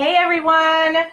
Hey everyone,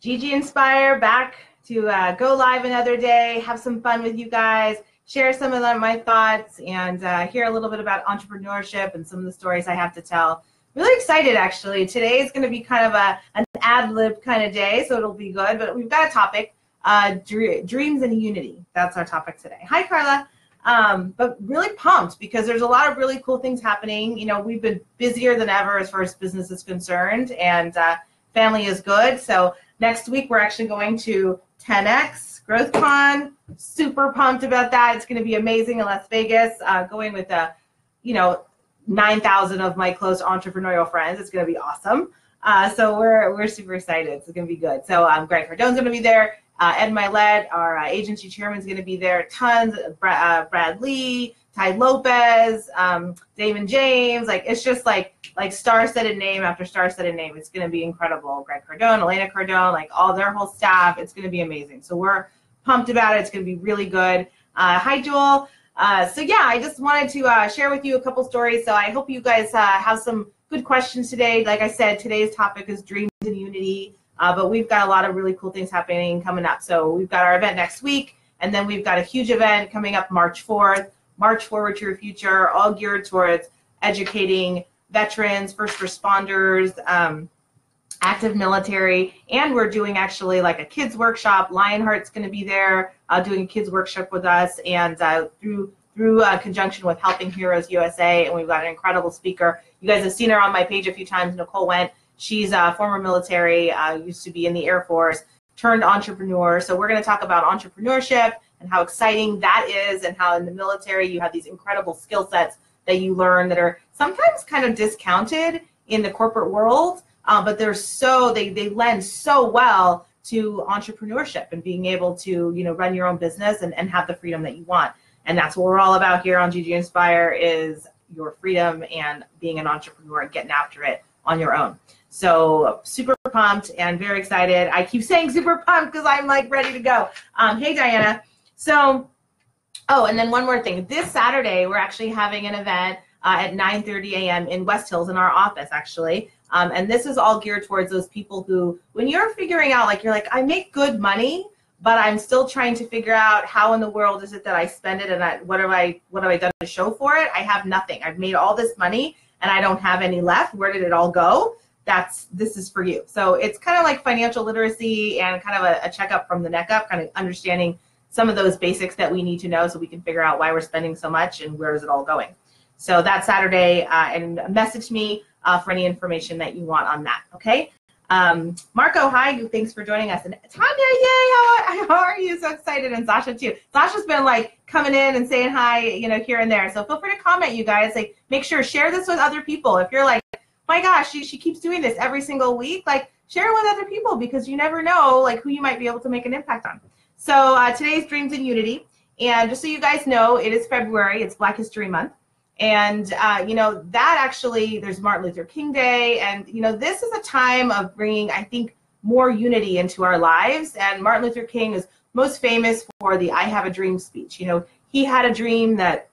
Gigi Inspire back to uh, go live another day, have some fun with you guys, share some of my thoughts, and uh, hear a little bit about entrepreneurship and some of the stories I have to tell. Really excited actually. Today is going to be kind of a an ad lib kind of day, so it'll be good. But we've got a topic: uh, dreams and unity. That's our topic today. Hi, Carla. Um, but really pumped because there's a lot of really cool things happening. You know, we've been busier than ever as far as business is concerned, and uh, family is good. So next week we're actually going to 10x GrowthCon. Super pumped about that. It's going to be amazing in Las Vegas. Uh, going with a, you know, 9,000 of my close entrepreneurial friends. It's going to be awesome. Uh, so we're we're super excited. It's going to be good. So um, Grant Cardone's going to be there. Uh, Ed Mylett, our uh, agency chairman, is going to be there. Tons. Brad, uh, Brad Lea, Tai Lopez, um, Daymond John. Like it's just like like star-studded name after star-studded name. It's going to be incredible. Grant Cardone, Elena Cardone, like all their whole staff. It's going to be amazing. So we're pumped about it. It's going to be really good. Uh, hi, Joel. Uh, so yeah, I just wanted to uh, share with you a couple stories. So I hope you guys have some good questions today. Like I said, today's topic is dreams and unity. Uh, but we've got a lot of really cool things happening coming up. So we've got our event next week, and then we've got a huge event coming up March 4th, March Forward to Your Future, all geared towards educating veterans, first responders, um, active military, and we're doing actually like a kids workshop. Lionheart's going to be there uh, doing a kids workshop with us, and uh, through through uh, conjunction with Helping Heroes USA, and we've got an incredible speaker. You guys have seen her on my page a few times. Nicole Went She's a former military, uh, used to be in the Air Force, turned entrepreneur. So we're going to talk about entrepreneurship and how exciting that is, and how in the military you have these incredible skill sets that you learn that are sometimes kind of discounted in the corporate world, uh, but they're so they they lend so well to entrepreneurship and being able to you know run your own business and, and have the freedom that you want. And that's what we're all about here on Gigi Inspire is your freedom and being an entrepreneur and getting after it on your own. So super pumped and very excited. I keep saying super pumped because I'm like ready to go. Um, hey Diana. So, oh, and then one more thing. This Saturday we're actually having an event uh, at 9:30 a.m. in West Hills in our office actually. Um, and this is all geared towards those people who, when you're figuring out, like you're like, I make good money, but I'm still trying to figure out how in the world is it that I spend it and I, what have I what have I done to show for it? I have nothing. I've made all this money and I don't have any left. Where did it all go? That's this is for you. So it's kind of like financial literacy and kind of a, a checkup from the neck up, kind of understanding some of those basics that we need to know so we can figure out why we're spending so much and where is it all going. So that's Saturday, uh, and message me uh, for any information that you want on that. Okay. Um, Marco, hi, thanks for joining us. And Tanya, yay, how, how are you? So excited. And Sasha too. Sasha's been like coming in and saying hi, you know, here and there. So feel free to comment, you guys. Like, make sure share this with other people. If you're like, my gosh, she, she keeps doing this every single week. Like, share it with other people because you never know like who you might be able to make an impact on. So uh, today's Dreams in Unity. And just so you guys know, it is February. It's Black History Month. And, uh, you know, that actually, there's Martin Luther King Day. And, you know, this is a time of bringing, I think, more unity into our lives. And Martin Luther King is most famous for the I Have a Dream speech. You know, he had a dream that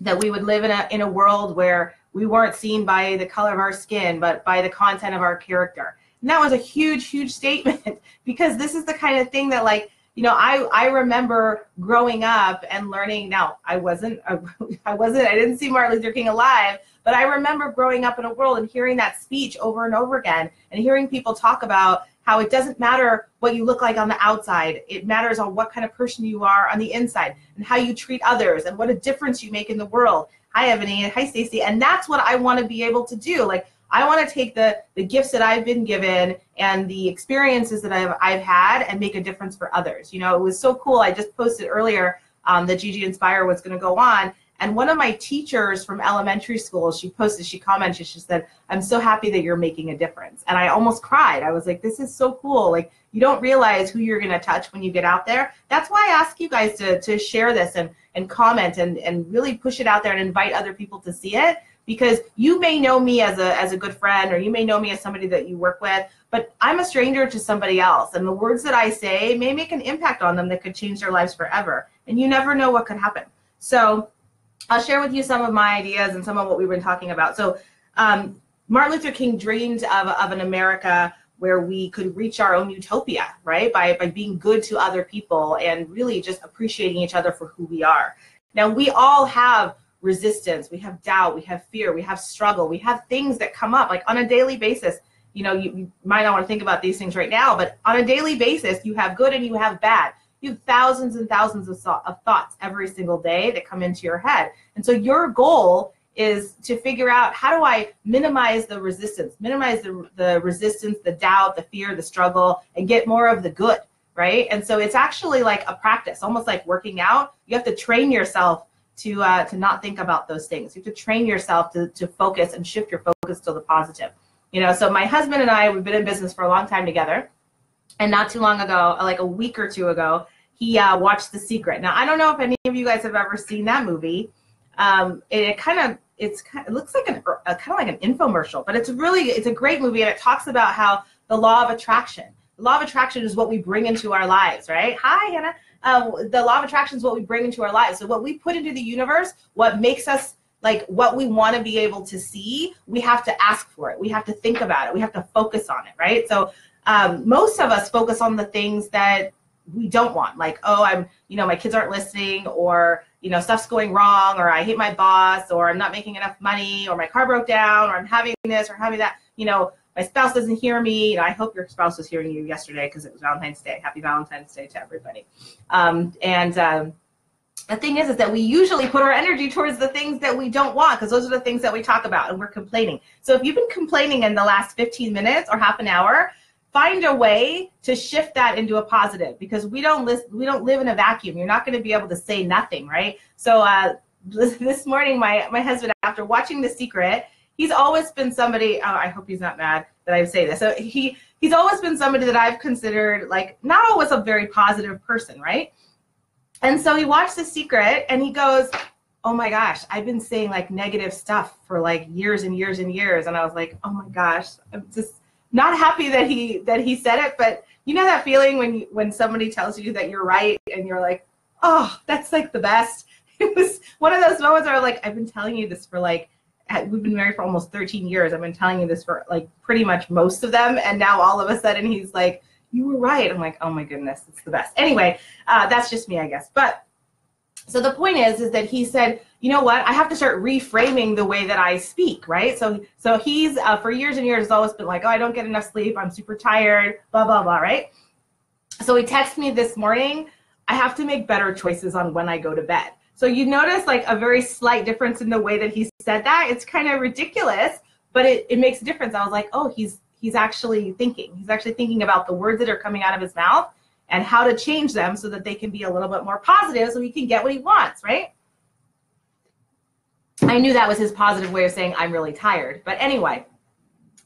that we would live in a, in a world where we weren't seen by the color of our skin, but by the content of our character. And that was a huge, huge statement because this is the kind of thing that like, you know, I, I remember growing up and learning. Now, I wasn't, I wasn't, I didn't see Martin Luther King alive, but I remember growing up in a world and hearing that speech over and over again and hearing people talk about how it doesn't matter what you look like on the outside. It matters on what kind of person you are on the inside and how you treat others and what a difference you make in the world. Hi, Ebony. Hi, Stacy. And that's what I want to be able to do. Like, I want to take the the gifts that I've been given and the experiences that I've I've had and make a difference for others. You know, it was so cool. I just posted earlier um, that Gigi Inspire was going to go on, and one of my teachers from elementary school, she posted, she commented, she said, I'm so happy that you're making a difference. And I almost cried. I was like, this is so cool. Like, you don't realize who you're going to touch when you get out there. That's why I ask you guys to, to share this and, and comment and, and really push it out there and invite other people to see it because you may know me as a, as a good friend or you may know me as somebody that you work with, but I'm a stranger to somebody else. And the words that I say may make an impact on them that could change their lives forever. And you never know what could happen. So I'll share with you some of my ideas and some of what we've been talking about. So, um, Martin Luther King dreamed of, of an America where we could reach our own utopia, right? By, by being good to other people and really just appreciating each other for who we are. Now, we all have resistance, we have doubt, we have fear, we have struggle, we have things that come up like on a daily basis. You know, you, might not want to think about these things right now, but on a daily basis, you have good and you have bad. You have thousands and thousands of, of thoughts every single day that come into your head. And so your goal is to figure out how do I minimize the resistance, minimize the, the resistance, the doubt, the fear, the struggle, and get more of the good, right? And so it's actually like a practice, almost like working out. You have to train yourself to uh, to not think about those things. You have to train yourself to, to focus and shift your focus to the positive. You know, so my husband and I, we've been in business for a long time together. And not too long ago, like a week or two ago, he uh, watched The Secret. Now, I don't know if any of you guys have ever seen that movie um, it, it kind of it's it looks like an a, kind of like an infomercial, but it's really it's a great movie and it talks about how the law of attraction. The law of attraction is what we bring into our lives, right? Hi, Hannah. Uh, the law of attraction is what we bring into our lives. So what we put into the universe, what makes us like what we want to be able to see, we have to ask for it. We have to think about it. We have to focus on it, right? So um, most of us focus on the things that we don't want, like oh, I'm you know my kids aren't listening, or you know, stuff's going wrong, or I hate my boss, or I'm not making enough money, or my car broke down, or I'm having this, or having that, you know, my spouse doesn't hear me. You know, I hope your spouse was hearing you yesterday because it was Valentine's Day. Happy Valentine's Day to everybody. Um, and um, the thing is, is that we usually put our energy towards the things that we don't want because those are the things that we talk about and we're complaining. So if you've been complaining in the last 15 minutes or half an hour, find a way to shift that into a positive because we don't list, we don't live in a vacuum. You're not going to be able to say nothing, right? So uh, this morning, my my husband, after watching The Secret, he's always been somebody. Oh, I hope he's not mad that I say this. So he he's always been somebody that I've considered like not always a very positive person, right? And so he watched The Secret and he goes, "Oh my gosh, I've been saying like negative stuff for like years and years and years." And I was like, "Oh my gosh, I'm just not happy that he that he said it, but you know that feeling when you, when somebody tells you that you're right and you're like, oh, that's like the best. It was one of those moments where like I've been telling you this for like we've been married for almost 13 years. I've been telling you this for like pretty much most of them, and now all of a sudden he's like, you were right. I'm like, oh my goodness, it's the best. Anyway, uh, that's just me, I guess. But so the point is, is that he said, you know what? I have to start reframing the way that I speak, right? So, so he's uh, for years and years has always been like, oh, I don't get enough sleep. I'm super tired. Blah blah blah, right? So he texted me this morning. I have to make better choices on when I go to bed. So you notice like a very slight difference in the way that he said that. It's kind of ridiculous, but it, it makes a difference. I was like, oh, he's he's actually thinking. He's actually thinking about the words that are coming out of his mouth and how to change them so that they can be a little bit more positive so he can get what he wants, right? I knew that was his positive way of saying I'm really tired. But anyway,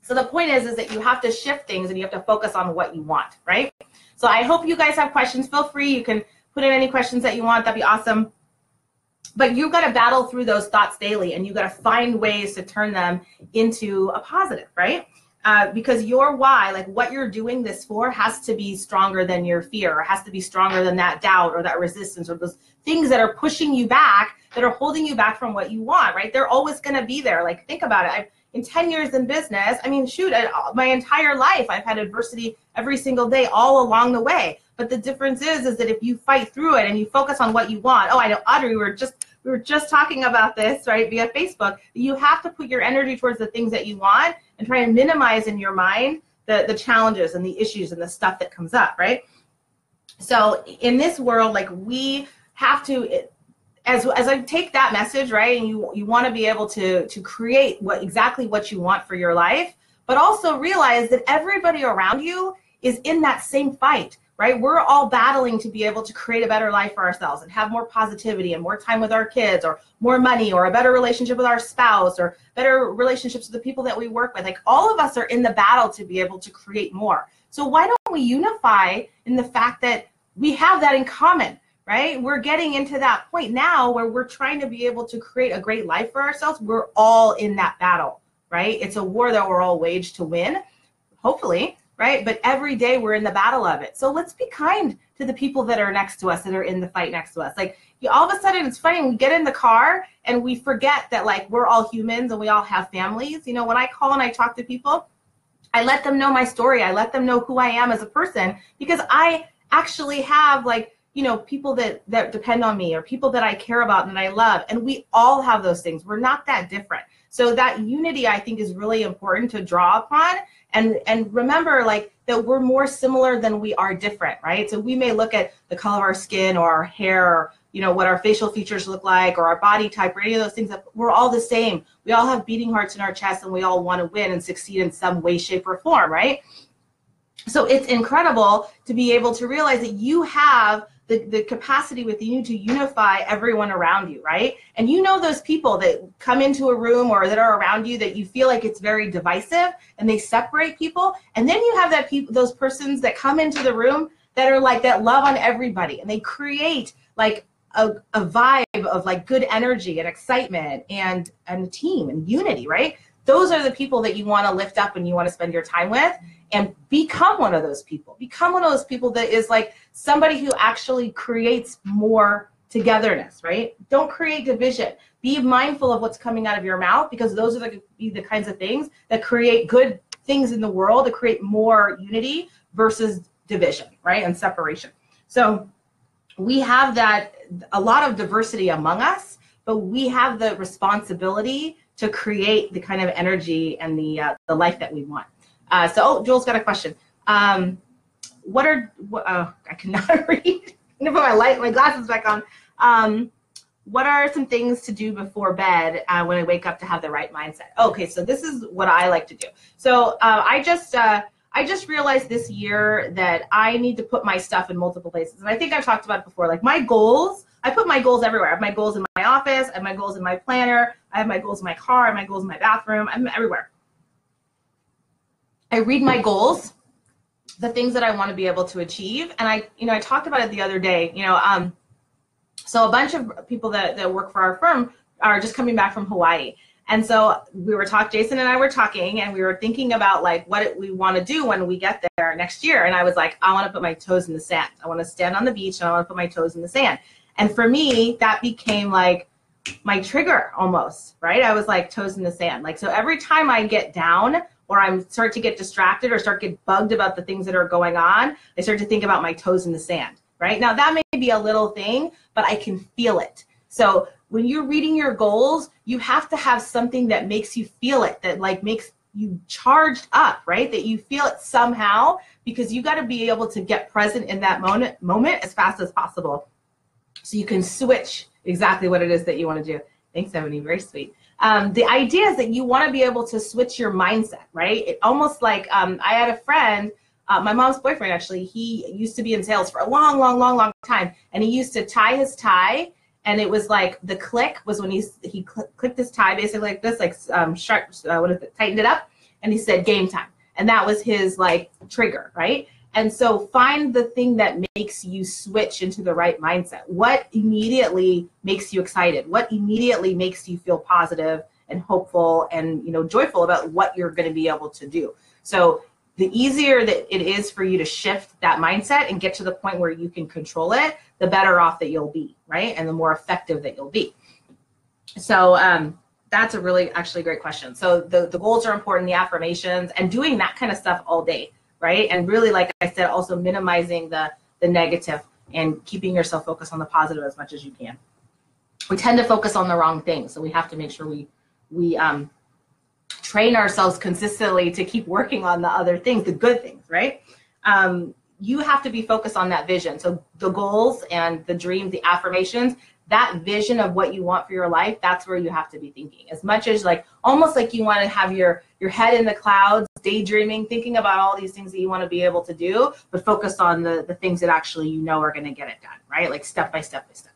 so the point is is that you have to shift things and you have to focus on what you want, right? So I hope you guys have questions. Feel free. You can put in any questions that you want. That'd be awesome. But you've got to battle through those thoughts daily and you've got to find ways to turn them into a positive, right? Uh, because your why, like what you're doing this for, has to be stronger than your fear, or has to be stronger than that doubt or that resistance or those things that are pushing you back, that are holding you back from what you want, right? They're always going to be there. Like, think about it. I've, in 10 years in business, I mean, shoot, I, my entire life, I've had adversity every single day, all along the way. But the difference is, is that if you fight through it and you focus on what you want, oh, I know, Audrey, we were just we were just talking about this, right, via Facebook. You have to put your energy towards the things that you want and try and minimize in your mind the, the challenges and the issues and the stuff that comes up, right? So in this world, like we have to, as, as I take that message, right, and you, you want to be able to, to create what exactly what you want for your life, but also realize that everybody around you is in that same fight right? We're all battling to be able to create a better life for ourselves and have more positivity and more time with our kids or more money or a better relationship with our spouse or better relationships with the people that we work with. Like all of us are in the battle to be able to create more. So why don't we unify in the fact that we have that in common? Right? We're getting into that point now where we're trying to be able to create a great life for ourselves. We're all in that battle, right? It's a war that we're all waged to win, hopefully right? But every day we're in the battle of it. So let's be kind to the people that are next to us, that are in the fight next to us. Like all of a sudden, it's funny. We get in the car and we forget that like we're all humans and we all have families. You know, when I call and I talk to people, I let them know my story. I let them know who I am as a person because I actually have like, you know, people that that depend on me or people that I care about and I love. And we all have those things. We're not that different. So that unity I think is really important to draw upon and and remember like that we're more similar than we are different, right? So we may look at the color of our skin or our hair or you know what our facial features look like or our body type or any of those things that we're all the same we all have beating hearts in our chest and we all want to win and succeed in some way shape or form right so it's incredible to be able to realize that you have the, the capacity within you to unify everyone around you, right? And you know those people that come into a room or that are around you that you feel like it's very divisive and they separate people. And then you have that people those persons that come into the room that are like that love on everybody and they create like a, a vibe of like good energy and excitement and and team and unity, right? Those are the people that you want to lift up and you want to spend your time with and become one of those people. Become one of those people that is like somebody who actually creates more togetherness, right? Don't create division. Be mindful of what's coming out of your mouth because those are the, the kinds of things that create good things in the world, to create more unity versus division, right? And separation. So we have that a lot of diversity among us, but we have the responsibility to create the kind of energy and the uh, the life that we want. Uh, so, oh, Jules got a question. Um, what are what, uh, I cannot read. I'm gonna put my light, my glasses back on. Um, what are some things to do before bed uh, when I wake up to have the right mindset? Okay, so this is what I like to do. So uh, I just uh, I just realized this year that I need to put my stuff in multiple places. And I think I've talked about it before. Like my goals, I put my goals everywhere. I have my goals in my office, I have my goals in my planner, I have my goals in my car, I have my goals in my bathroom, I'm everywhere. I read my goals, the things that I want to be able to achieve. And I, you know, I talked about it the other day, you know, um, so a bunch of people that, that work for our firm are just coming back from Hawaii. And so we were talking, Jason and I were talking, and we were thinking about like what we want to do when we get there next year. And I was like, I want to put my toes in the sand. I want to stand on the beach and I want to put my toes in the sand. And for me, that became like my trigger almost, right? I was like toes in the sand. Like so every time I get down or I'm start to get distracted or start to get bugged about the things that are going on, I start to think about my toes in the sand, right? Now that may be a little thing, but I can feel it. So when you're reading your goals, you have to have something that makes you feel it, that like makes you charged up, right? That you feel it somehow because you got to be able to get present in that moment moment as fast as possible. So you can switch exactly what it is that you want to do. Thanks, Ebony. Very sweet. Um, the idea is that you want to be able to switch your mindset, right? It almost like um, I had a friend, uh, my mom's boyfriend actually, he used to be in sales for a long, long, long, long time. And he used to tie his tie and it was like the click was when he he cl- clicked his tie basically like this, like um, sharp, uh, what is it, tightened it up, and he said game time, and that was his like trigger, right? And so find the thing that makes you switch into the right mindset. What immediately makes you excited? What immediately makes you feel positive and hopeful and you know joyful about what you're going to be able to do? So the easier that it is for you to shift that mindset and get to the point where you can control it, the better off that you'll be, right? And the more effective that you'll be. So um, that's a really actually great question. So the, the goals are important, the affirmations, and doing that kind of stuff all day, right? And really, like I said, also minimizing the the negative and keeping yourself focused on the positive as much as you can. We tend to focus on the wrong things, so we have to make sure we we um, train ourselves consistently to keep working on the other things, the good things, right? Um, you have to be focused on that vision. So the goals and the dreams, the affirmations, that vision of what you want for your life, that's where you have to be thinking. As much as like almost like you want to have your your head in the clouds, daydreaming, thinking about all these things that you want to be able to do, but focus on the the things that actually you know are going to get it done, right? Like step by step by step.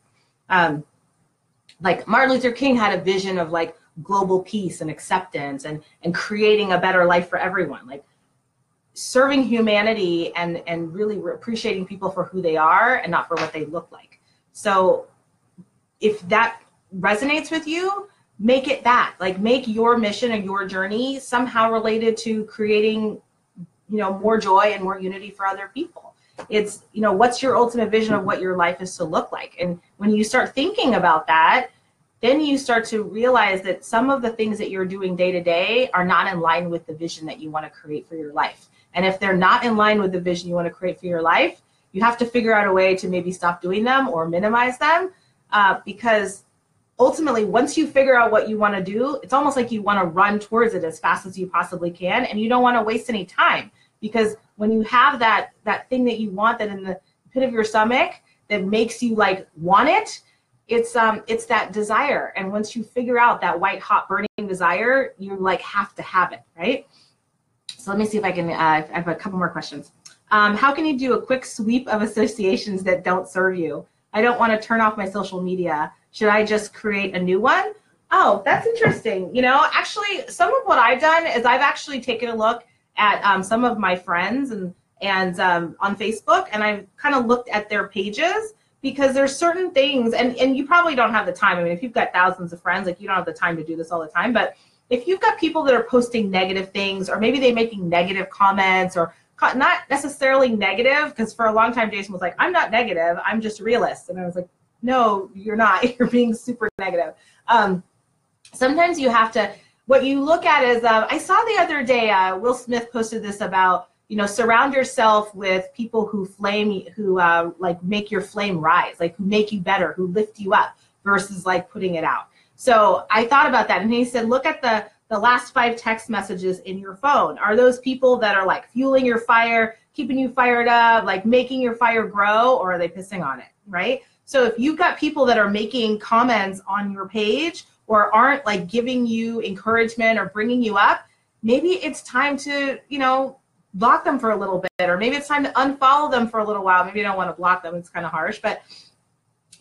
Um, like Martin Luther King had a vision of like global peace and acceptance and and creating a better life for everyone. Like serving humanity and and really appreciating people for who they are and not for what they look like so if that resonates with you make it that like make your mission and your journey somehow related to creating you know more joy and more unity for other people it's you know what's your ultimate vision of what your life is to look like and when you start thinking about that then you start to realize that some of the things that you're doing day to day are not in line with the vision that you want to create for your life. And if they're not in line with the vision you want to create for your life, you have to figure out a way to maybe stop doing them or minimize them uh, because ultimately once you figure out what you want to do it's almost like you want to run towards it as fast as you possibly can and you don't want to waste any time. Because when you have that that thing that you want that in the pit of your stomach that makes you like want it it's um it's that desire. And once you figure out that white hot burning desire you like have to have it right? So let me see if i can uh, i have a couple more questions. Um, how can you do a quick sweep of associations that don't serve you i don't want to turn off my social media. Should i just create a new one? Oh that's interesting you know? Actually some of what i've done is i've actually taken a look at um, some of my friends and and um, on facebook and i've kind of looked at their pages because there's certain things and and you probably don't have the time. I mean if you've got thousands of friends like you don't have the time to do this all the time but if you've got people that are posting negative things or maybe they're making negative comments or not necessarily negative because for a long time jason was like i'm not negative i'm just realist. And i was like no you're not. You're being super negative. Um, sometimes you have to what you look at is uh, i saw the other day uh, will smith posted this about you know surround yourself with people who flame who uh, like make your flame rise like who make you better who lift you up versus like putting it out. So i thought about that and he said look at the the last five text messages in your phone are those people that are like fueling your fire keeping you fired up like making your fire grow or are they pissing on it right so if you've got people that are making comments on your page or aren't like giving you encouragement or bringing you up maybe it's time to you know block them for a little bit, or maybe it's time to unfollow them for a little while. Maybe you don't want to block them; it's kind of harsh, but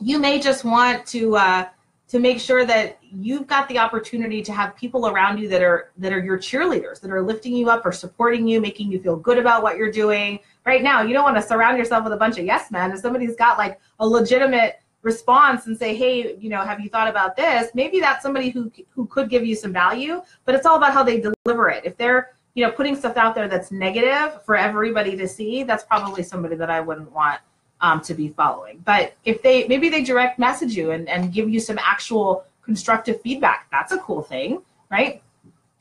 you may just want to uh, to make sure that you've got the opportunity to have people around you that are that are your cheerleaders, that are lifting you up or supporting you, making you feel good about what you're doing. Right now, you don't want to surround yourself with a bunch of yes men. If somebody's got like a legitimate response and say, hey, you know, have you thought about this? Maybe that's somebody who who could give you some value, but it's all about how they deliver it. If they're you know, putting stuff out there that's negative for everybody to see, that's probably somebody that I wouldn't want um, to be following. But if they maybe they direct message you and, and give you some actual constructive feedback, that's a cool thing, right?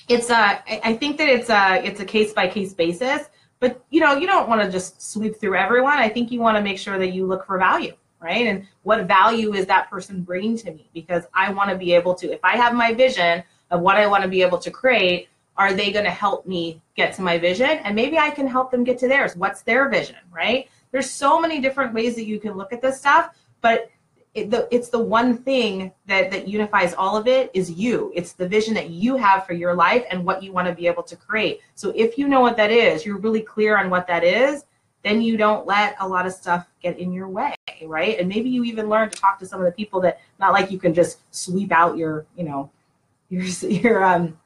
It's a I think that it's a it's a case by case basis, but you know, you don't want to just sweep through everyone. I think you want to make sure that you look for value, right? And what value is that person bringing to me? Because I want to be able to, if I have my vision of what I want to be able to create, are they going to help me get to my vision and maybe i can help them get to theirs what's their vision right there's so many different ways that you can look at this stuff but it, the, it's the one thing that that unifies all of it is you. It's the vision that you have for your life and what you want to be able to create. So if you know what that is you're really clear on what that is then you don't let a lot of stuff get in your way right? And maybe you even learn to talk to some of the people that not like you can just sweep out your you know your your um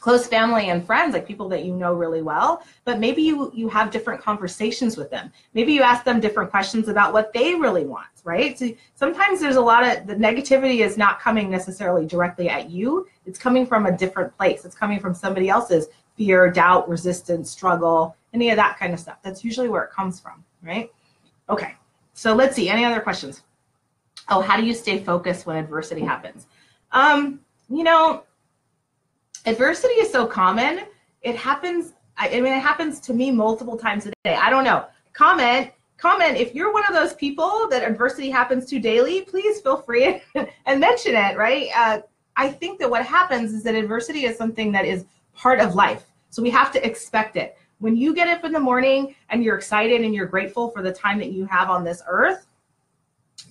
close family and friends like people that you know really well but maybe you you have different conversations with them. Maybe you ask them different questions about what they really want right? So sometimes there's a lot of the negativity is not coming necessarily directly at you. It's coming from a different place. It's coming from somebody else's fear doubt resistance struggle any of that kind of stuff. That's usually where it comes from right? Okay so let's see any other questions? Oh how do you stay focused when adversity happens? Um you know adversity is so common. It happens. I, I mean, it happens to me multiple times a day. I don't know. Comment, comment. If you're one of those people that adversity happens to daily, please feel free and mention it. Right. Uh, I think that what happens is that adversity is something that is part of life. So we have to expect it. When you get up in the morning and you're excited and you're grateful for the time that you have on this earth,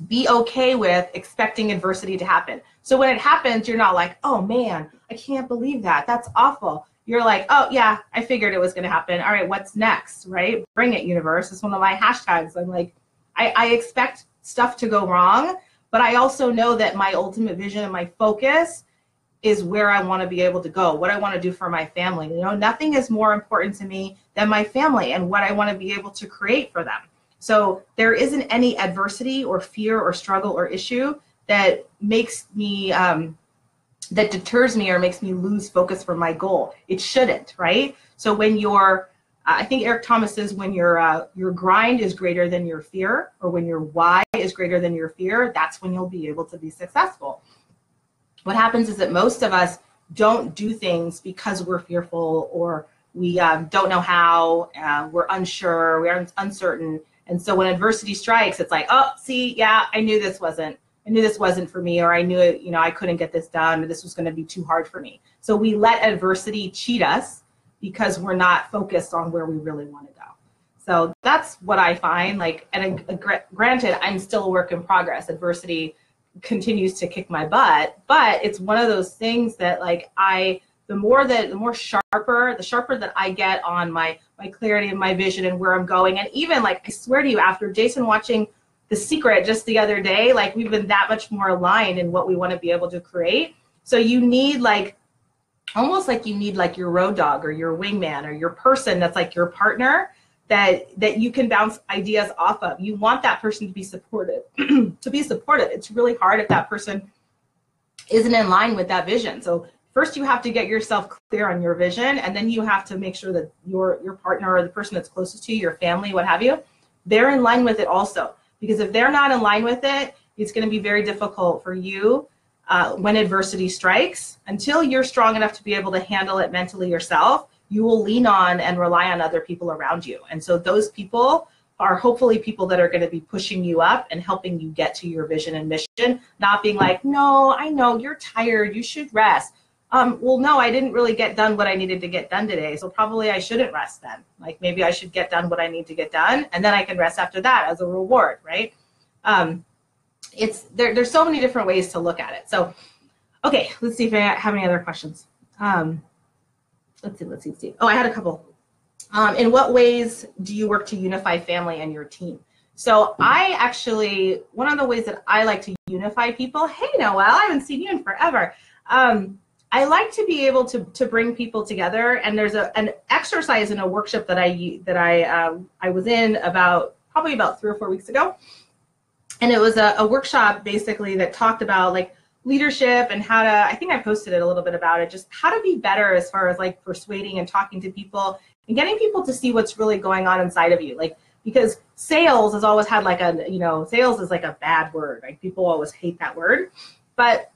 be okay with expecting adversity to happen. So when it happens, you're not like, oh man, I can't believe that. That's awful. You're like, oh yeah, I figured it was going to happen. All right, what's next? Right? Bring it, universe. It's one of my hashtags. I'm like, I, I expect stuff to go wrong, but I also know that my ultimate vision and my focus is where I want to be able to go, what I want to do for my family. You know, nothing is more important to me than my family and what I want to be able to create for them. So there isn't any adversity or fear or struggle or issue that makes me um, that deters me or makes me lose focus from my goal. It shouldn't, right? So when your I think Eric Thomas says when your uh, your grind is greater than your fear, or when your why is greater than your fear, that's when you'll be able to be successful. what happens is that most of us don't do things because we're fearful or we um, don't know how, uh, we're unsure, we're uncertain. And so when adversity strikes, it's like, oh, see, yeah, I knew this wasn't, I knew this wasn't for me, or I knew it, you know, I couldn't get this done, or this was going to be too hard for me. So we let adversity cheat us because we're not focused on where we really want to go. So that's what I find. Like, and uh, granted, I'm still a work in progress. Adversity continues to kick my butt, but it's one of those things that like I the more that the more sharper the sharper that i get on my my clarity and my vision and where i'm going. And even like i swear to you after jason watching the secret just the other day like we've been that much more aligned in what we want to be able to create. So you need like almost like you need like your road dog or your wingman or your person that's like your partner that that you can bounce ideas off of. You want that person to be supportive to be supportive. It's really hard if that person isn't in line with that vision. So first you have to get yourself clear on your vision and then you have to make sure that your your partner or the person that's closest to you your family what have you they're in line with it also. Because if they're not in line with it it's going to be very difficult for you uh, when adversity strikes until you're strong enough to be able to handle it mentally yourself you will lean on and rely on other people around you. And so those people are hopefully people that are going to be pushing you up and helping you get to your vision and mission not being like no i know you're tired you should rest um, well, no, I didn't really get done what I needed to get done today. So probably I shouldn't rest then. Like maybe I should get done what I need to get done and then I can rest after that as a reward, right? Um, it's there, there's so many different ways to look at it. So, okay, let's see if I have any other questions. Um, let's see, let's see, let's see. Oh, I had a couple. Um, in what ways do you work to unify family and your team? So I actually, one of the ways that I like to unify people, hey Noel, I haven't seen you in forever. I like to be able to to bring people together. And there's a an exercise in a workshop that I that I um, I was in about probably about three or four weeks ago, and it was a, a workshop basically that talked about like leadership and how to i think i posted it a little bit about it just how to be better as far as like persuading and talking to people and getting people to see what's really going on inside of you. Like because sales has always had like a you know sales is like a bad word. Like people always hate that word. But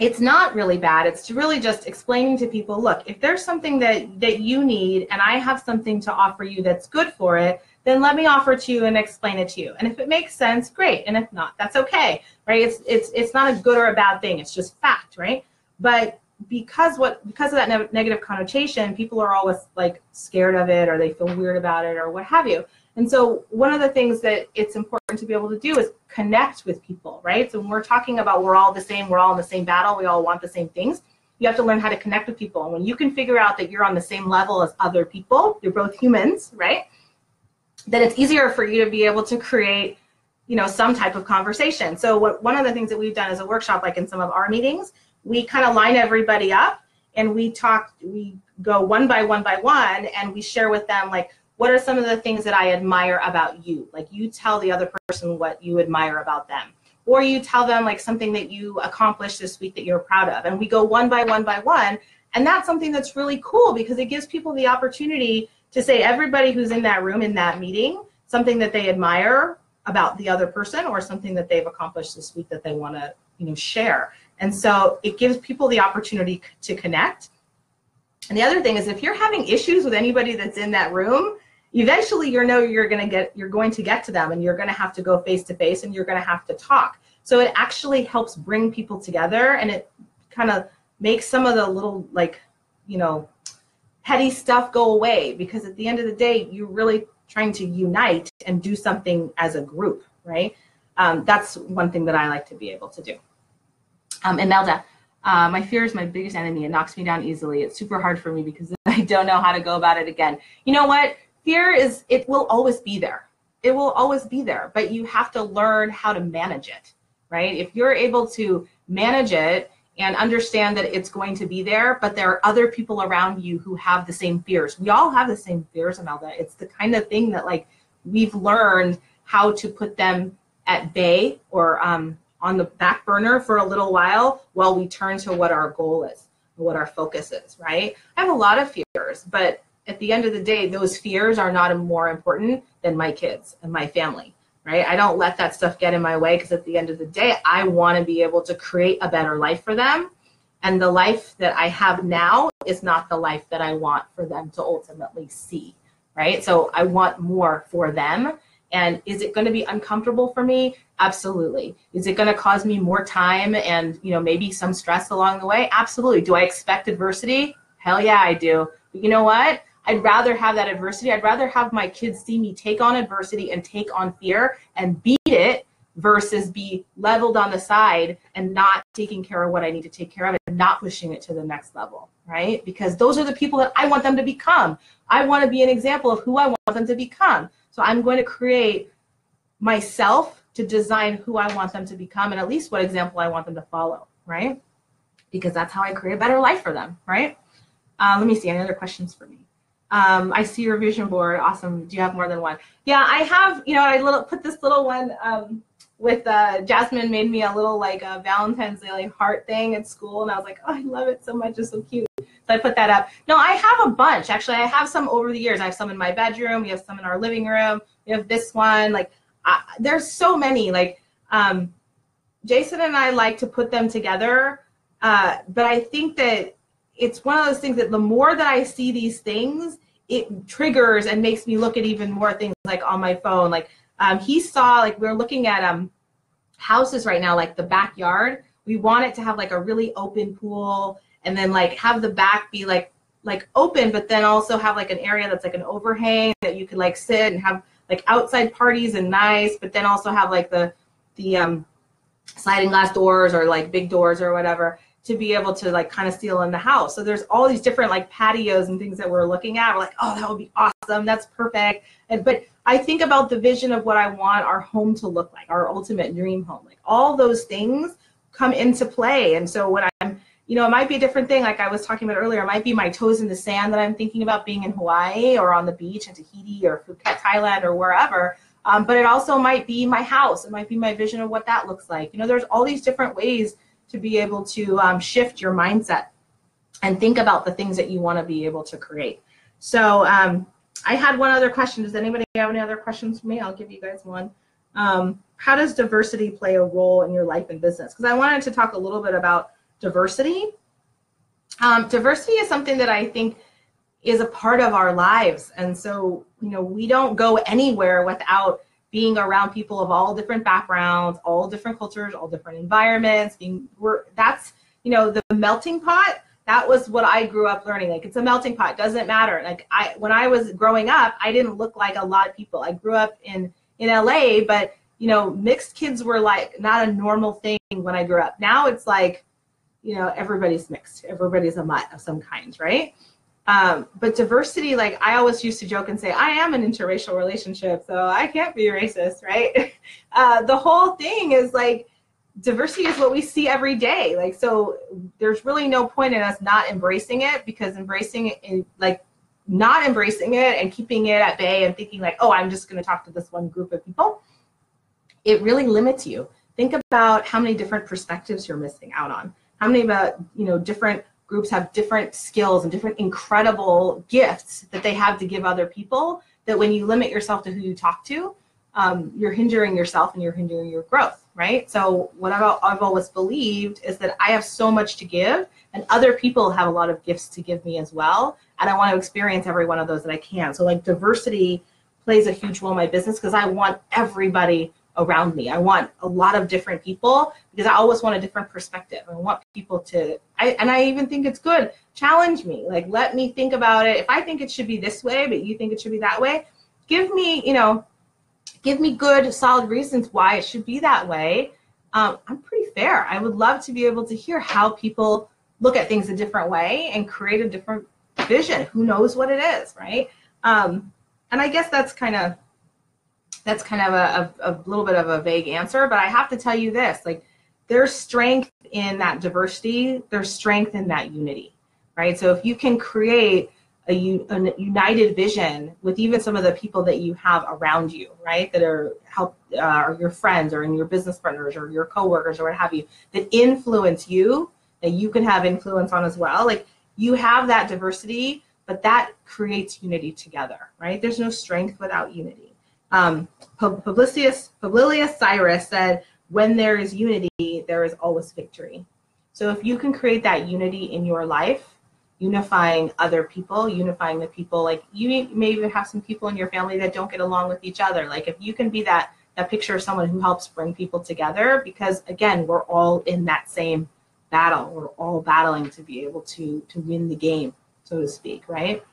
it's not really bad. It's to really just explaining to people look if there's something that that you need and i have something to offer you that's good for it then let me offer to you and explain it to you. And if it makes sense great. And if not that's okay right? It's it's it's not a good or a bad thing. It's just fact right? But because what because of that ne- negative connotation people are always like scared of it or they feel weird about it or what have you. And so one of the things that it's important to be able to do is connect with people, right? So when we're talking about we're all the same, we're all in the same battle, we all want the same things, you have to learn how to connect with people. And when you can figure out that you're on the same level as other people, you're both humans, right? Then it's easier for you to be able to create, you know, some type of conversation. So what one of the things that we've done as a workshop, like in some of our meetings, we kind of line everybody up and we talk, we go one by one by one and we share with them like what are some of the things that I admire about you? Like you tell the other person what you admire about them. Or you tell them like something that you accomplished this week that you're proud of. And we go one by one by one. And that's something that's really cool because it gives people the opportunity to say everybody who's in that room in that meeting something that they admire about the other person or something that they've accomplished this week that they want to you know share and so it gives people the opportunity to connect and the other thing is if you're having issues with anybody that's in that room eventually you know you're going to get you're going to get to them and you're going to have to go face to face and you're going to have to talk so it actually helps bring people together and it kind of makes some of the little like you know petty stuff go away because at the end of the day you're really trying to unite and do something as a group right um, that's one thing that i like to be able to do um, imelda uh, my fear is my biggest enemy. It knocks me down easily. It's super hard for me because I don't know how to go about it again. You know what? Fear is it will always be there. It will always be there but you have to learn how to manage it right? If you're able to manage it and understand that it's going to be there but there are other people around you who have the same fears. We all have the same fears amelda it's the kind of thing that like we've learned how to put them at bay or um, on the back burner for a little while while we turn to what our goal is what our focus is right? I have a lot of fears but at the end of the day, those fears are not more important than my kids and my family. right? I don't let that stuff get in my way because at the end of the day, I want to be able to create a better life for them. And the life that I have now is not the life that I want for them to ultimately see, right? So I want more for them. And is it going to be uncomfortable for me? Absolutely. Is it going to cause me more time and, you know, maybe some stress along the way? Absolutely. Do I expect adversity? Hell yeah, I do. But you know what? I'd rather have that adversity. I'd rather have my kids see me take on adversity and take on fear and beat it versus be leveled on the side and not taking care of what I need to take care of and not pushing it to the next level, right? Because those are the people that I want them to become. I want to be an example of who I want them to become. So I'm going to create myself to design who I want them to become and at least what example I want them to follow, right? Because that's how I create a better life for them, right? Uh, let me see, any other questions for me? Um, I see your vision board. Awesome. Do you have more than one? Yeah, I have, you know, I little put this little one um, with uh, Jasmine made me a little like a Valentine's Day like heart thing at school. And I was like, oh, I love it so much. It's so cute. So I put that up. No, I have a bunch. Actually, I have some over the years. I have some in my bedroom. We have some in our living room. We have this one. Like, I, there's so many. Like, um, Jason and I like to put them together. Uh, but I think that it's one of those things that the more that I see these things, it triggers and makes me look at even more things like on my phone. Like um, he saw, like we're looking at um, houses right now, like the backyard. We want it to have like a really open pool, and then like have the back be like like open, but then also have like an area that's like an overhang that you could like sit and have like outside parties and nice, but then also have like the the um, sliding glass doors or like big doors or whatever to be able to like kind of steal in the house. So there's all these different like patios and things that we're looking at. We're like, oh, that would be awesome. That's perfect. And but I think about the vision of what I want our home to look like, our ultimate dream home. Like all those things come into play. And so when I'm, you know, it might be a different thing. Like I was talking about earlier, it might be my toes in the sand that I'm thinking about being in Hawaii or on the beach in Tahiti or Phuket, Thailand or wherever. Um, but it also might be my house. It might be my vision of what that looks like. You know, there's all these different ways to be able to um, shift your mindset and think about the things that you want to be able to create. So um, I had one other question. Does anybody have any other questions for me? I'll give you guys one. Um, how does diversity play a role in your life and business? Because I wanted to talk a little bit about diversity. Um, diversity is something that I think is a part of our lives. And so, you know, we don't go anywhere without being around people of all different backgrounds, all different cultures, all different environments. Being we're that's you know the melting pot. That was what I grew up learning. Like it's a melting pot. Doesn't matter. Like I when I was growing up, I didn't look like a lot of people. I grew up in in LA, but you know mixed kids were like not a normal thing when I grew up. Now it's like you know everybody's mixed. Everybody's a mutt of some kind, right? Um, but diversity, like I always used to joke and say, I am an interracial relationship, so I can't be racist, right? Uh, the whole thing is like diversity is what we see every day. Like, so there's really no point in us not embracing it because embracing it, in, like, not embracing it and keeping it at bay and thinking like, oh, I'm just going to talk to this one group of people, it really limits you. Think about how many different perspectives you're missing out on. How many about you know different groups have different skills and different incredible gifts that they have to give other people that when you limit yourself to who you talk to um, you're hindering yourself and you're hindering your growth right? So what I've, I've always believed is that i have so much to give and other people have a lot of gifts to give me as well. And i want to experience every one of those that i can. So like diversity plays a huge role in my business because i want everybody around me. I want a lot of different people because I always want a different perspective. I want people to, I, and I even think it's good, challenge me. Like, let me think about it. If I think it should be this way, but you think it should be that way, give me, you know, give me good, solid reasons why it should be that way. Um, I'm pretty fair. I would love to be able to hear how people look at things a different way and create a different vision. Who knows what it is, right? Um, and I guess that's kind of that's kind of a, a, a little bit of a vague answer, but I have to tell you this: like, there's strength in that diversity. There's strength in that unity, right? So if you can create a, a, united vision with even some of the people that you have around you, right? That are help, uh, or your friends, or in your business partners, or your coworkers, or what have you, that influence you, that you can have influence on as well. Like you have that diversity, but that creates unity together, right? There's no strength without unity. Um, Publius, Publilius Syrus said, when there is unity, there is always victory. So if you can create that unity in your life, unifying other people, unifying the people, like you may even have some people in your family that don't get along with each other. Like if you can be that that picture of someone who helps bring people together, because again, we're all in that same battle. We're all battling to be able to to win the game, so to speak, right?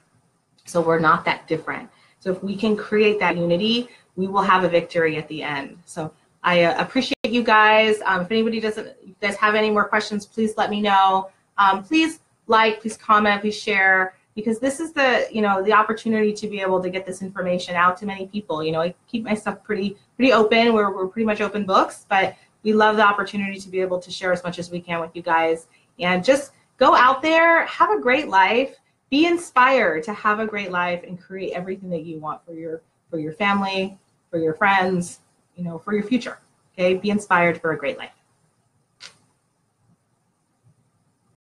So we're not that different. So if we can create that unity, we will have a victory at the end. So I uh, appreciate you guys. Um, if anybody doesn't, you guys have any more questions, please let me know. Um, please like, please comment, please share, because this is the, you know, the opportunity to be able to get this information out to many people. You know, I keep my stuff pretty, pretty open. We're, we're pretty much open books, but we love the opportunity to be able to share as much as we can with you guys. And just go out there, have a great life, be inspired to have a great life and create everything that you want for your, for your family, for your friends, you know, for your future. Okay, be inspired for a great life.